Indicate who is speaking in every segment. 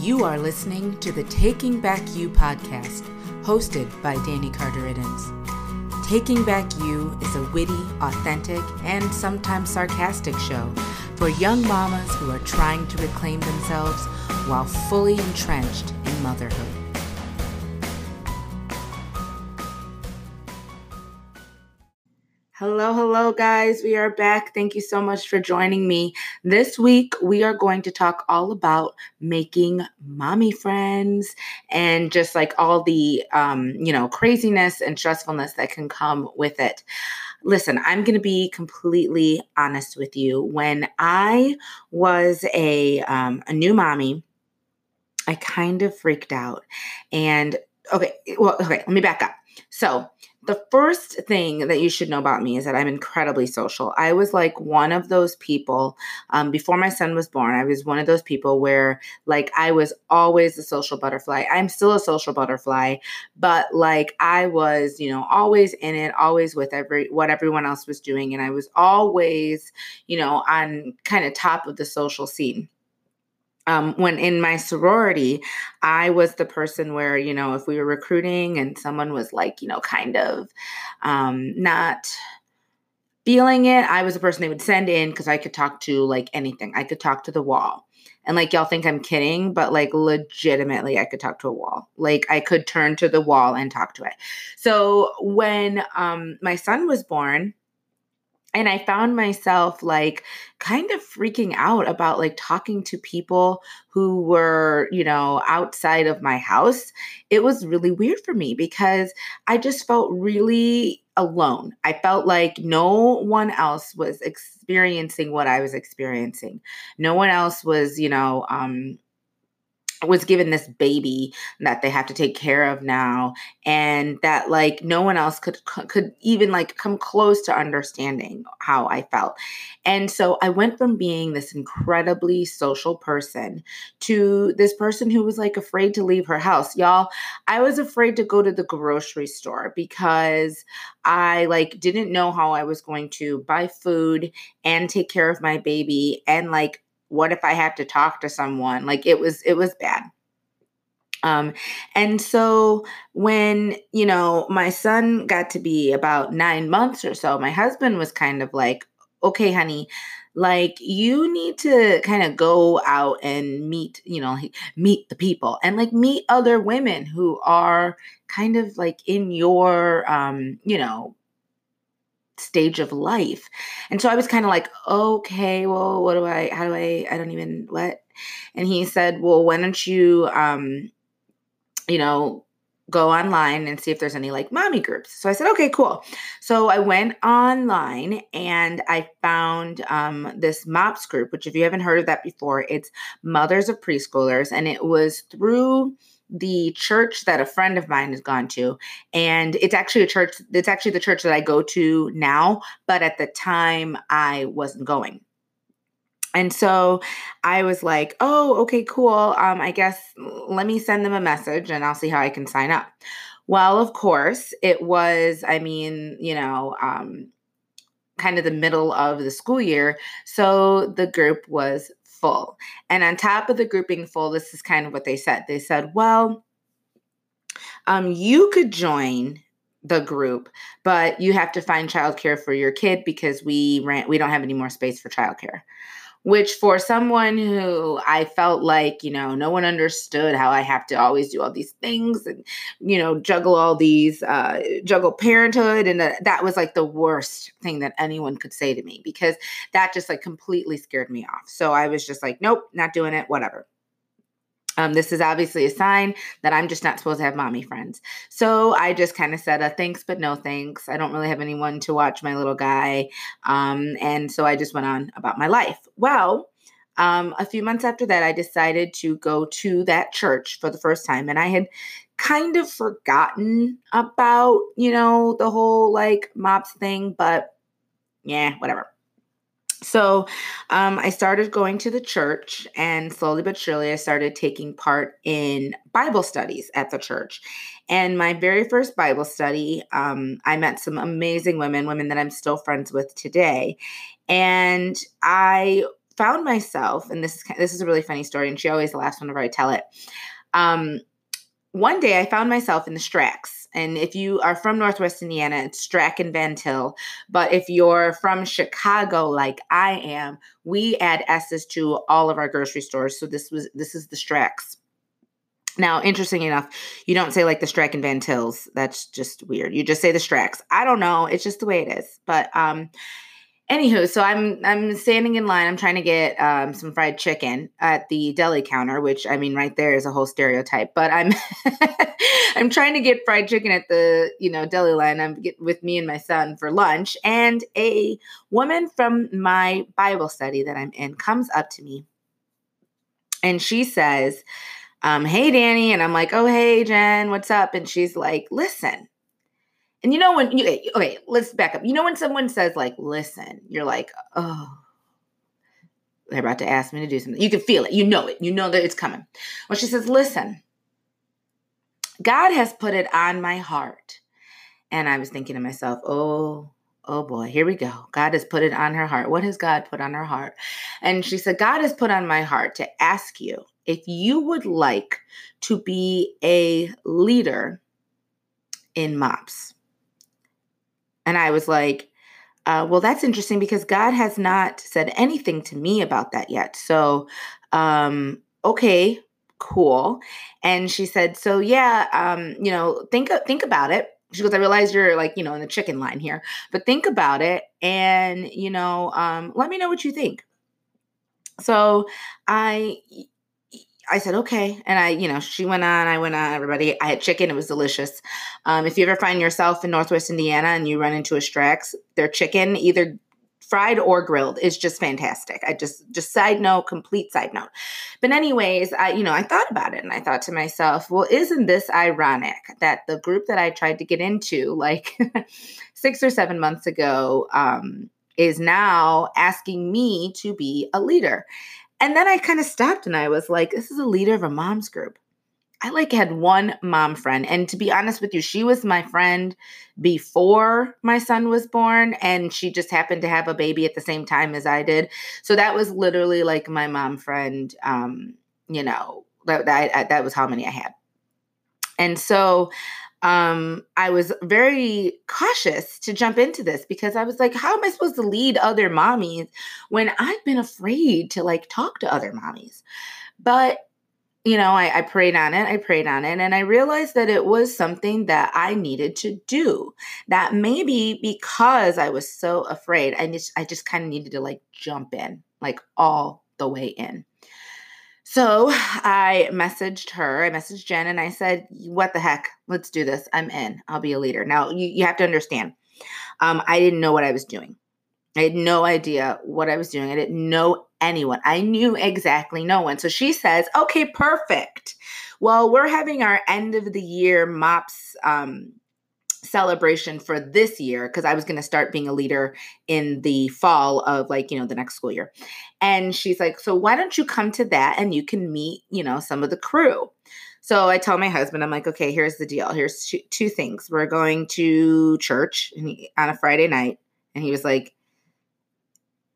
Speaker 1: You are listening to the Taking Back You podcast, hosted by Danny Carter Iddens. Taking Back You is a witty, authentic, and sometimes sarcastic show for young mamas who are trying to reclaim themselves while fully entrenched in motherhood. Hello, hello, guys. We are back. Thank you so much for joining me. This week, we are going to talk all about making mommy friends and just like all the, um, you know, craziness and stressfulness that can come with it. Listen, I'm going to be completely honest with you. When I was a, um, a new mommy, I kind of freaked out. And okay, well, okay, let me back up. So, the first thing that you should know about me is that I'm incredibly social. I was like one of those people um, before my son was born. I was one of those people where, like, I was always a social butterfly. I'm still a social butterfly, but like, I was, you know, always in it, always with every what everyone else was doing, and I was always, you know, on kind of top of the social scene um, when in my sorority, I was the person where, you know, if we were recruiting and someone was like, you know, kind of um, not feeling it, I was the person they would send in because I could talk to like anything. I could talk to the wall. And like, y'all think I'm kidding, but like, legitimately, I could talk to a wall. Like, I could turn to the wall and talk to it. So when um, my son was born, and I found myself like kind of freaking out about like talking to people who were, you know, outside of my house. It was really weird for me because I just felt really alone. I felt like no one else was experiencing what I was experiencing. No one else was, you know, um, was given this baby that they have to take care of now and that like no one else could could even like come close to understanding how I felt. And so I went from being this incredibly social person to this person who was like afraid to leave her house. Y'all, I was afraid to go to the grocery store because I like didn't know how I was going to buy food and take care of my baby and like what if I have to talk to someone? Like it was it was bad. Um, and so when, you know, my son got to be about nine months or so, my husband was kind of like, okay, honey, like you need to kind of go out and meet, you know, meet the people and like meet other women who are kind of like in your, um, you know, stage of life. And so I was kind of like, okay, well, what do I, how do I, I don't even, what? And he said, well, why don't you, um, you know, go online and see if there's any like mommy groups. So I said, okay, cool. So I went online and I found um, this MOPS group, which if you haven't heard of that before, it's Mothers of Preschoolers. And it was through the church that a friend of mine has gone to and it's actually a church it's actually the church that I go to now but at the time I wasn't going and so I was like, "Oh, okay, cool. Um I guess let me send them a message and I'll see how I can sign up." Well, of course, it was I mean, you know, um kind of the middle of the school year. So the group was full. And on top of the group being full, this is kind of what they said. They said, well, um, you could join the group, but you have to find childcare for your kid because we rent we don't have any more space for childcare which for someone who I felt like, you know, no one understood how I have to always do all these things and, you know, juggle all these, uh, juggle parenthood. And uh, that was like the worst thing that anyone could say to me because that just like completely scared me off. So I was just like, nope, not doing it, whatever. Um, this is obviously a sign that I'm just not supposed to have mommy friends. So I just kind of said a thanks, but no thanks. I don't really have anyone to watch my little guy. Um, and so I just went on about my life. Well, um, a few months after that, I decided to go to that church for the first time. And I had kind of forgotten about, you know, the whole like MOPS thing, but yeah, whatever. So um, I started going to the church, and slowly but surely, I started taking part in Bible studies at the church. And my very first Bible study, um, I met some amazing women, women that I'm still friends with today. And I found myself, and this is this is a really funny story, and she always laughs whenever I tell it. Um, one day I found myself in the Stracks. And if you are from Northwest Indiana, it's Strack and Van Til. But if you're from Chicago, like I am, we add S's to all of our grocery stores. So this was this is the Stracks. Now, interesting enough, you don't say like the Strack and Van Tils. That's just weird. You just say the Stracks. I don't know. It's just the way it is. But um, anywho, so I'm I'm standing in line. I'm trying to get um, some fried chicken at the deli counter, which I mean, right there is a whole stereotype. But I'm I'm trying to get fried chicken at the you know deli line. I'm get, with me and my son for lunch, and a woman from my Bible study that I'm in comes up to me, and she says. Um, hey Danny, and I'm like, oh hey Jen, what's up? And she's like, listen, and you know when you eh, okay, let's back up. You know when someone says like, "Listen," you're like, "Oh, they're about to ask me to do something." You can feel it. You know it. You know that it's coming. Well, she says, "Listen, God has put it on my heart." And I was thinking to myself, "Oh, oh boy, here we go. God has put it on her heart. What has God put on her heart?" And she said, "God has put on my heart to ask you if you would like to be a leader in MOPS." And I was like, uh, well, that's interesting because God has not said anything to me about that yet. So, um, okay, cool. And she said, so yeah, um, you know, think think about it. She goes, I realize you're like, you know, in the chicken line here, but think about it and, you know, um, let me know what you think. So I I said, okay. And I, you know, she went on, I went on, everybody. I had chicken. It was delicious. Um, if you ever find yourself in Northwest Indiana and you run into a Stracks, their chicken, either fried or grilled, is just fantastic. I just, just side note, complete side note. But, anyways, I, you know, I thought about it and I thought to myself, well, isn't this ironic that the group that I tried to get into like six or seven months ago, um, is now asking me to be a leader. And then I kind of stopped and I was like, this is a leader of a mom's group. I like had one mom friend. And to be honest with you, she was my friend before my son was born. And she just happened to have a baby at the same time as I did. So that was literally like my mom friend. Um, you know, that, that, that was how many I had. And so um, I was very cautious to jump into this because I was like, how am I supposed to lead other mommies when I've been afraid to like talk to other mommies? But you know, I, I, prayed on it, I prayed on it, and I realized that it was something that I needed to do. That maybe because I was so afraid, I just I just kind of needed to like jump in, like all the way in. So I messaged her, I messaged Jen, and I said, What the heck? Let's do this. I'm in. I'll be a leader. Now, you, you have to understand, um, I didn't know what I was doing. I had no idea what I was doing. I didn't know anyone. I knew exactly no one. So she says, Okay, perfect. Well, we're having our end of the year MOPS um, celebration for this year because I was going to start being a leader in the fall of like, you know, the next school year. And she's like, So why don't you come to that and you can meet, you know, some of the crew? So I tell my husband, I'm like, okay, here's the deal. Here's two, two things. We're going to church on a Friday night. And he was like,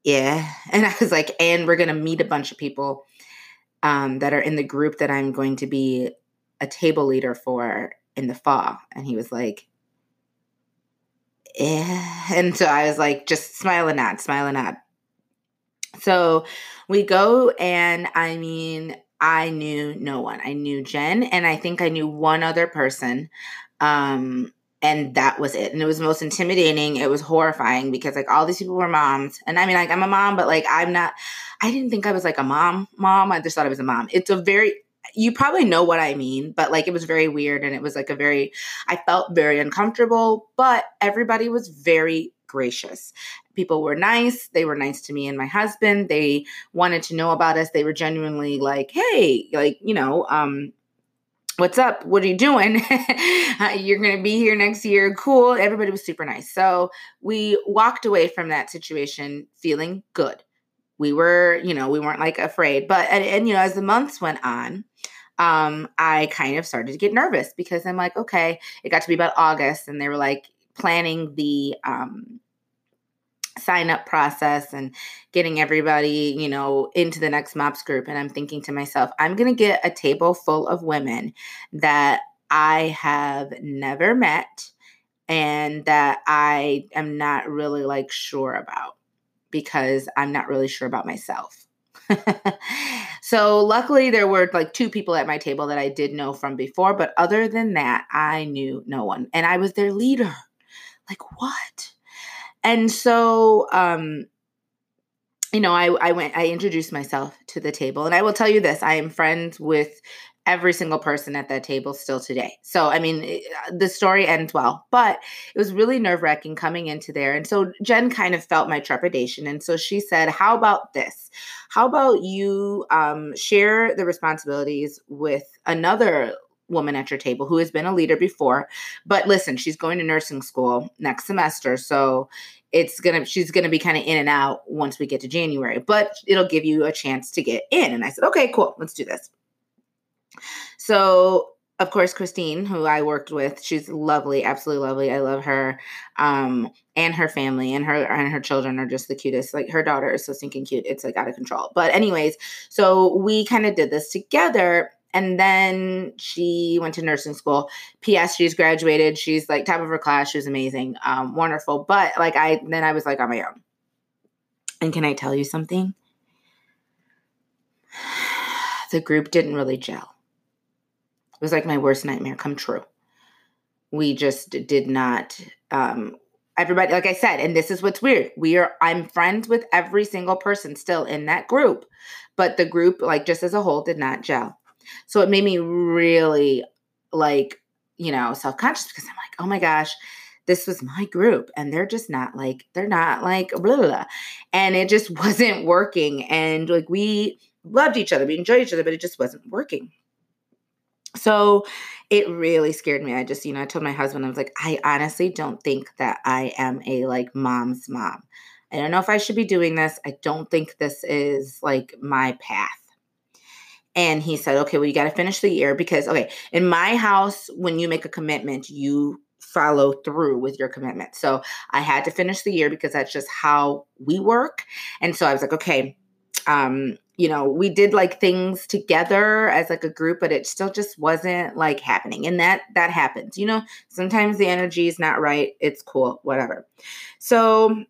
Speaker 1: yeah. And I was like, and we're going to meet a bunch of people um, that are in the group that I'm going to be a table leader for in the fall. And he was like, yeah. And so I was like, just smile and nod, smile and nod. So we go, and I mean, I knew no one. I knew Jen, and I think I knew one other person. Um, and that was it. And it was most intimidating. It was horrifying because like all these people were moms. And I mean, like I'm a mom, but like I'm not, I didn't think I was like a mom, mom. I just thought I was a mom. It's a very, you probably know what I mean, but like it was very weird and it was like a very, I felt very uncomfortable, but everybody was very gracious. People were nice. They were nice to me and my husband. They wanted to know about us. They were genuinely like, hey, like, you know, um, what's up? What are you doing? You're going to be here next year. Cool. Everybody was super nice. So we walked away from that situation feeling good we were, you know, we weren't like afraid. But and, and you know, as the months went on, um, I kind of started to get nervous because I'm like, okay, it got to be about August, and they were like planning the um sign up process and getting everybody, you know, into the next MOPS group. And I'm thinking to myself, I'm going to get a table full of women that I have never met and that I am not really like sure about because I'm not really sure about myself. so luckily there were like two people at my table that I did know from before, but other than that, I knew no one and I was their leader. Like what? And so um you know, I, I went, I introduced myself to the table. And I will tell you this I am friends with every single person at that table still today. So, I mean, it, uh, the story ends well, but it was really nerve wracking coming into there. And so Jen kind of felt my trepidation. And so she said, How about this? How about you um, share the responsibilities with another woman at your table who has been a leader before but listen she's going to nursing school next semester so it's gonna she's gonna be kind of in and out once we get to january but it'll give you a chance to get in and i said okay cool let's do this so, of course, Christine, who I worked with, she's lovely, absolutely lovely. I love her, um, and her family, and her and her children are just the cutest. Like her daughter is so stinking cute; it's like out of control. But anyways, so we kind of did this together, and then she went to nursing school. P.S. She's graduated. She's like top of her class. She's amazing, um, wonderful. But like I, then I was like on my own. And can I tell you something? The group didn't really gel was like my worst nightmare come true. We just did not um everybody like I said, and this is what's weird. We are I'm friends with every single person still in that group, but the group like just as a whole did not gel. So it made me really like, you know, self-conscious because I'm like, "Oh my gosh, this was my group and they're just not like they're not like blah, blah, blah. and it just wasn't working and like we loved each other we enjoyed each other but it just wasn't working so it really scared me. I just, you know, I told my husband, I was like, I honestly don't think that I am a like mom's mom. I don't know if I should be doing this. I don't think this is like my path. And he said, okay, well, you got to finish the year because, okay, in my house, when you make a commitment, you follow through with your commitment. So I had to finish the year because that's just how we work. And so I was like, okay, um, you know, we did like things together as like a group, but it still just wasn't like happening. And that that happens. You know, sometimes the energy is not right. It's cool, whatever. So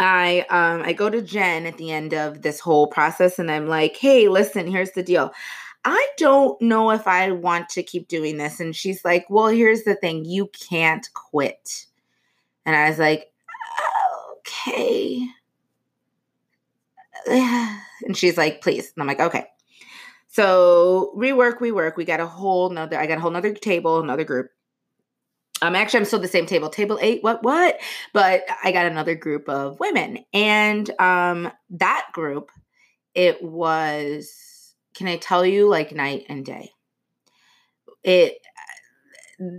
Speaker 1: I um I go to Jen at the end of this whole process and I'm like, "Hey, listen, here's the deal. I don't know if I want to keep doing this." And she's like, "Well, here's the thing. You can't quit." And I was like, "Okay." And she's like, please. And I'm like, okay. So rework, we work. We got a whole nother, I got a whole nother table, another group. Um, actually, I'm still the same table, table eight. What, what? But I got another group of women, and um, that group, it was. Can I tell you, like night and day? It,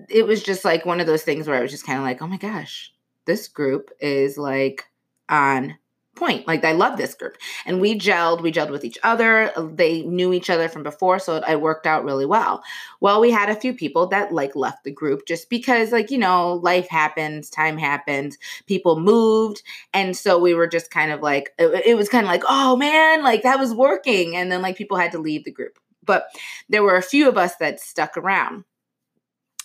Speaker 1: it was just like one of those things where I was just kind of like, oh my gosh, this group is like on point. Like I love this group. And we gelled, we gelled with each other. Uh, they knew each other from before, so it, it, worked out really well. Well, we had a few people that like left the group just because like, you know, life happens, time happens, people moved, and so we were just kind of like it, it was kind of like, "Oh man, like that was working." And then like people had to leave the group. But there were a few of us that stuck around.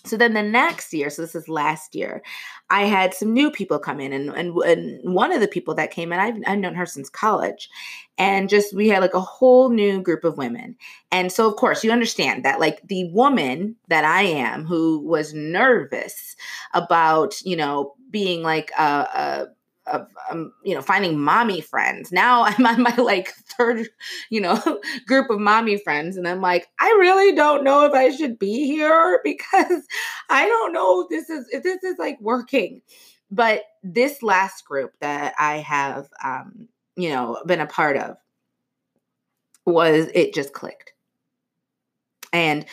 Speaker 1: So then the next year, so this is last year, I had some new people come in, and and, and one of the people that came in, I've, I've known her since college, and just we had like a whole new group of women, and so of course you understand that like the woman that I am who was nervous about you know being like a, a of um, you know finding mommy friends. Now i'm on my like third you know group of mommy friends and i'm like i really don't know if i should be here because i don't know if this is if this is like working. But this last group that i have um you know been a part of was it just clicked. And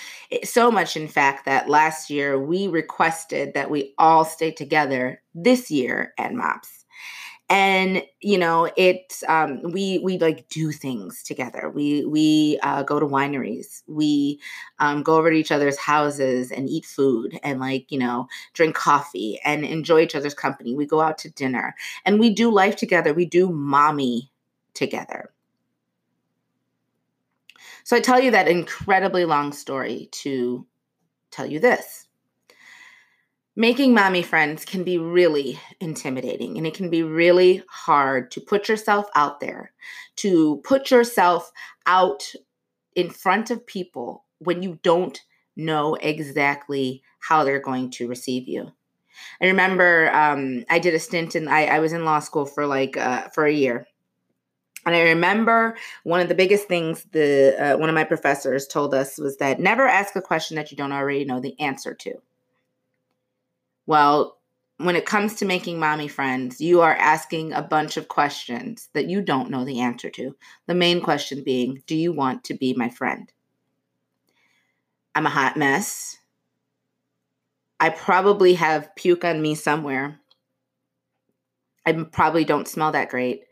Speaker 1: so much, in fact, that last year we requested that we all stay together this year at MOPS. And you know it's um we we like do things together. We we uh, go to wineries. We um, go over to each other's houses and eat food and like you know drink coffee and enjoy each other's company. We go out to dinner. And we do life together. We do mommy together. So i tell you that incredibly long story to tell you this making mommy friends can be really intimidating and it can be really hard to put yourself out there, to put yourself out in front of people when you don't know exactly how they're going to receive you. I remember um, I did a stint and I, I, was in law school for like uh, for a year. And I remember one of the biggest things the uh, one of my professors told us was that never ask a question that you don't already know the answer to. Well, when it comes to making mommy friends, you are asking a bunch of questions that you don't know the answer to. The main question being, do you want to be my friend? I'm a hot mess. I probably have puke on me somewhere. I probably don't smell that great.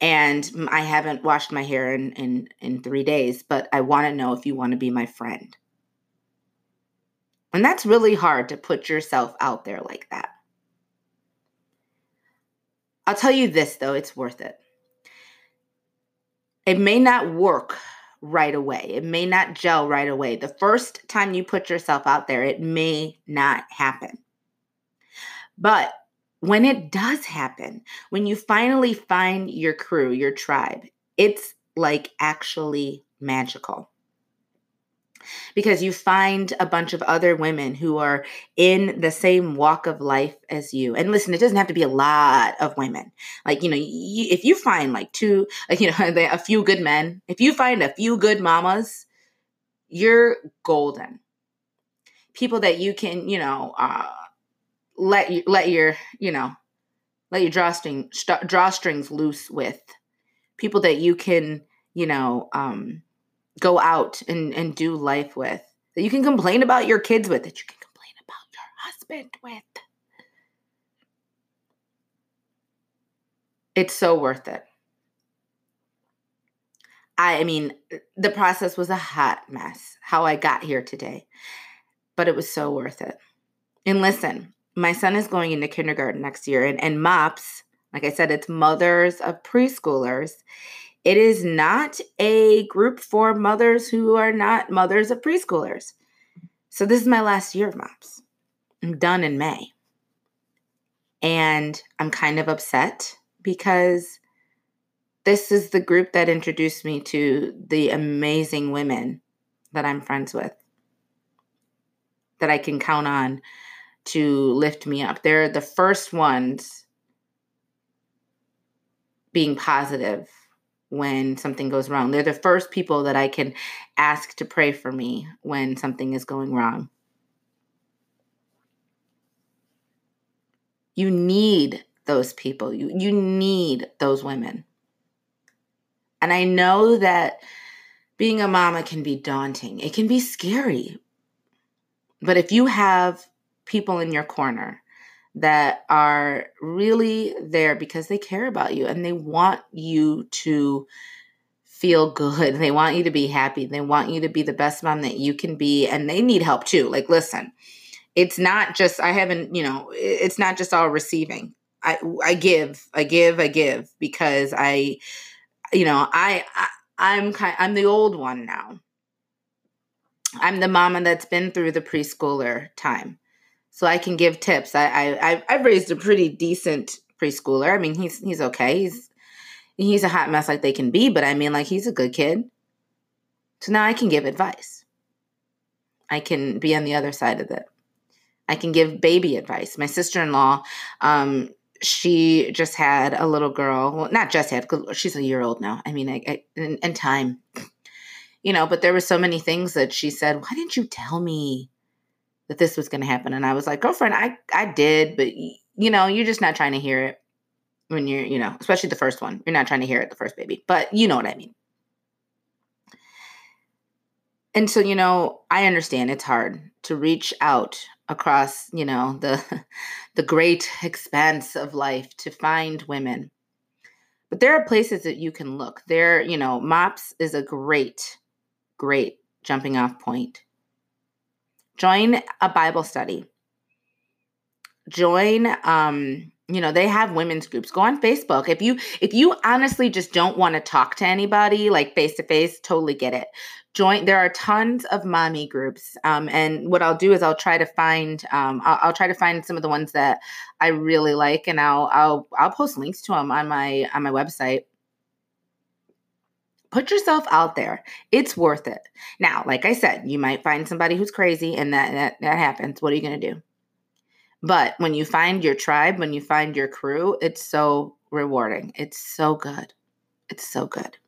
Speaker 1: And I haven't washed my hair in, in, in three days, but I want to know if you want to be my friend. And that's really hard to put yourself out there like that. I'll tell you this though, it's worth it. It may not work right away. It may not gel right away. The first time you put yourself out there, it may not happen. But when it does happen, when you finally find your crew, your tribe, it's like actually magical because you find a bunch of other women who are in the same walk of life as you. And listen, it doesn't have to be a lot of women. Like, you know, you, if you find like two, you know, a few good men, if you find a few good mamas, you're golden. People that you can, you know, uh, let you let your, you know, let your drawstring st- drawstrings loose with. People that you can, you know, um, go out and, and do life with, that you can complain about your kids with, that you can complain about your husband with. It's so worth it. I, I mean, the process was a hot mess, how I got here today, but it was so worth it. And listen, my son is going into kindergarten next year, and, and MOPS, like I said, it's mothers of preschoolers. It is not a group for mothers who are not mothers of preschoolers. So this is my last year of MOPS. I'm done in May. And I'm kind of upset because this is the group that introduced me to the amazing women that I'm friends with, that I can count on to lift me up. They're the first ones being positive when something goes wrong. They're the first people that I can ask to pray for me when something is going wrong. You need those people. You you need those women. And I know that being a mama can be daunting. It can be scary. But if you have people in your corner that are really there because they care about you and they want you to feel good. They want you to be happy. They want you to be the best mom that you can be. And they need help too. Like, listen, it's not just, I haven't, you know, it's not just all receiving. I, I give, I give, I give because I, you know, I, I I'm kind, I'm the old one now. I'm the mama that's been through the preschooler time so I can give tips. I, I I've raised a pretty decent preschooler. I mean, he's he's okay. He's he's a hot mess like they can be, but I mean, like he's a good kid. So now I can give advice. I can be on the other side of it. I can give baby advice. My sister in law, um, she just had a little girl. Well, not just had, she's a year old now. I mean, I, I in, time, you know. But there were so many things that she said. Why didn't you tell me? That this was going to happen. And I was like, girlfriend, I, I did, but you know, you're just not trying to hear it when you're, you know, especially the first one. You're not trying to hear it, the first baby, but you know what I mean. And so, you know, I understand it's hard to reach out across, you know, the the great expanse of life to find women. But there are places that you can look. There, you know, MOPS is a great, great jumping off point. Join a Bible study. Join um you know they have women's groups. Go on facebook. If you if you honestly just don't want to talk to anybody like face to face totally get it. Join there are tons of mommy groups um, and what i'll do is i'll try to find um, I'll, I'll, try to find some of the ones that i really like and i'll i'll i'll post links to them on my on my website put yourself out there it's worth it now like i said you might find somebody who's crazy and that that, that happens what are you going to do but when you find your tribe, when you find your crew, it's so rewarding. It's so good. It's so good.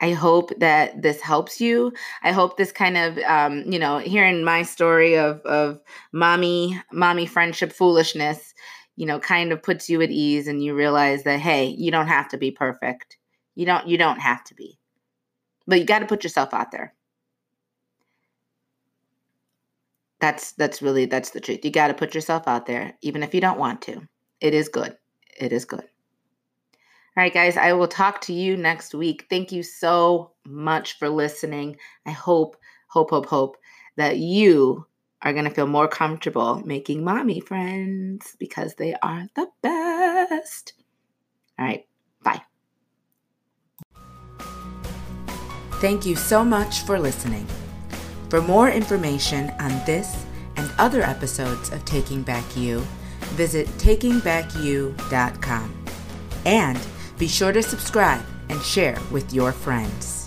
Speaker 1: I hope that this helps you. I hope this kind of, um, you know, hearing my story of of mommy, mommy friendship foolishness, you know, kind of puts you at ease, and you realize that hey, you don't have to be perfect. You don't. You don't have to be, but you got to put yourself out there. That's that's really that's the truth. You got to put yourself out there even if you don't want to. It is good. It is good. All right, guys, I will talk to you next week. Thank you so much for listening. I hope, hope, hope, hope that you are going to feel more comfortable making mommy friends because they are the best. All right, Thank you so much for listening. For more information on this and other episodes of Taking Back You, visit takingbackyou.com. And be sure to subscribe and share with your friends.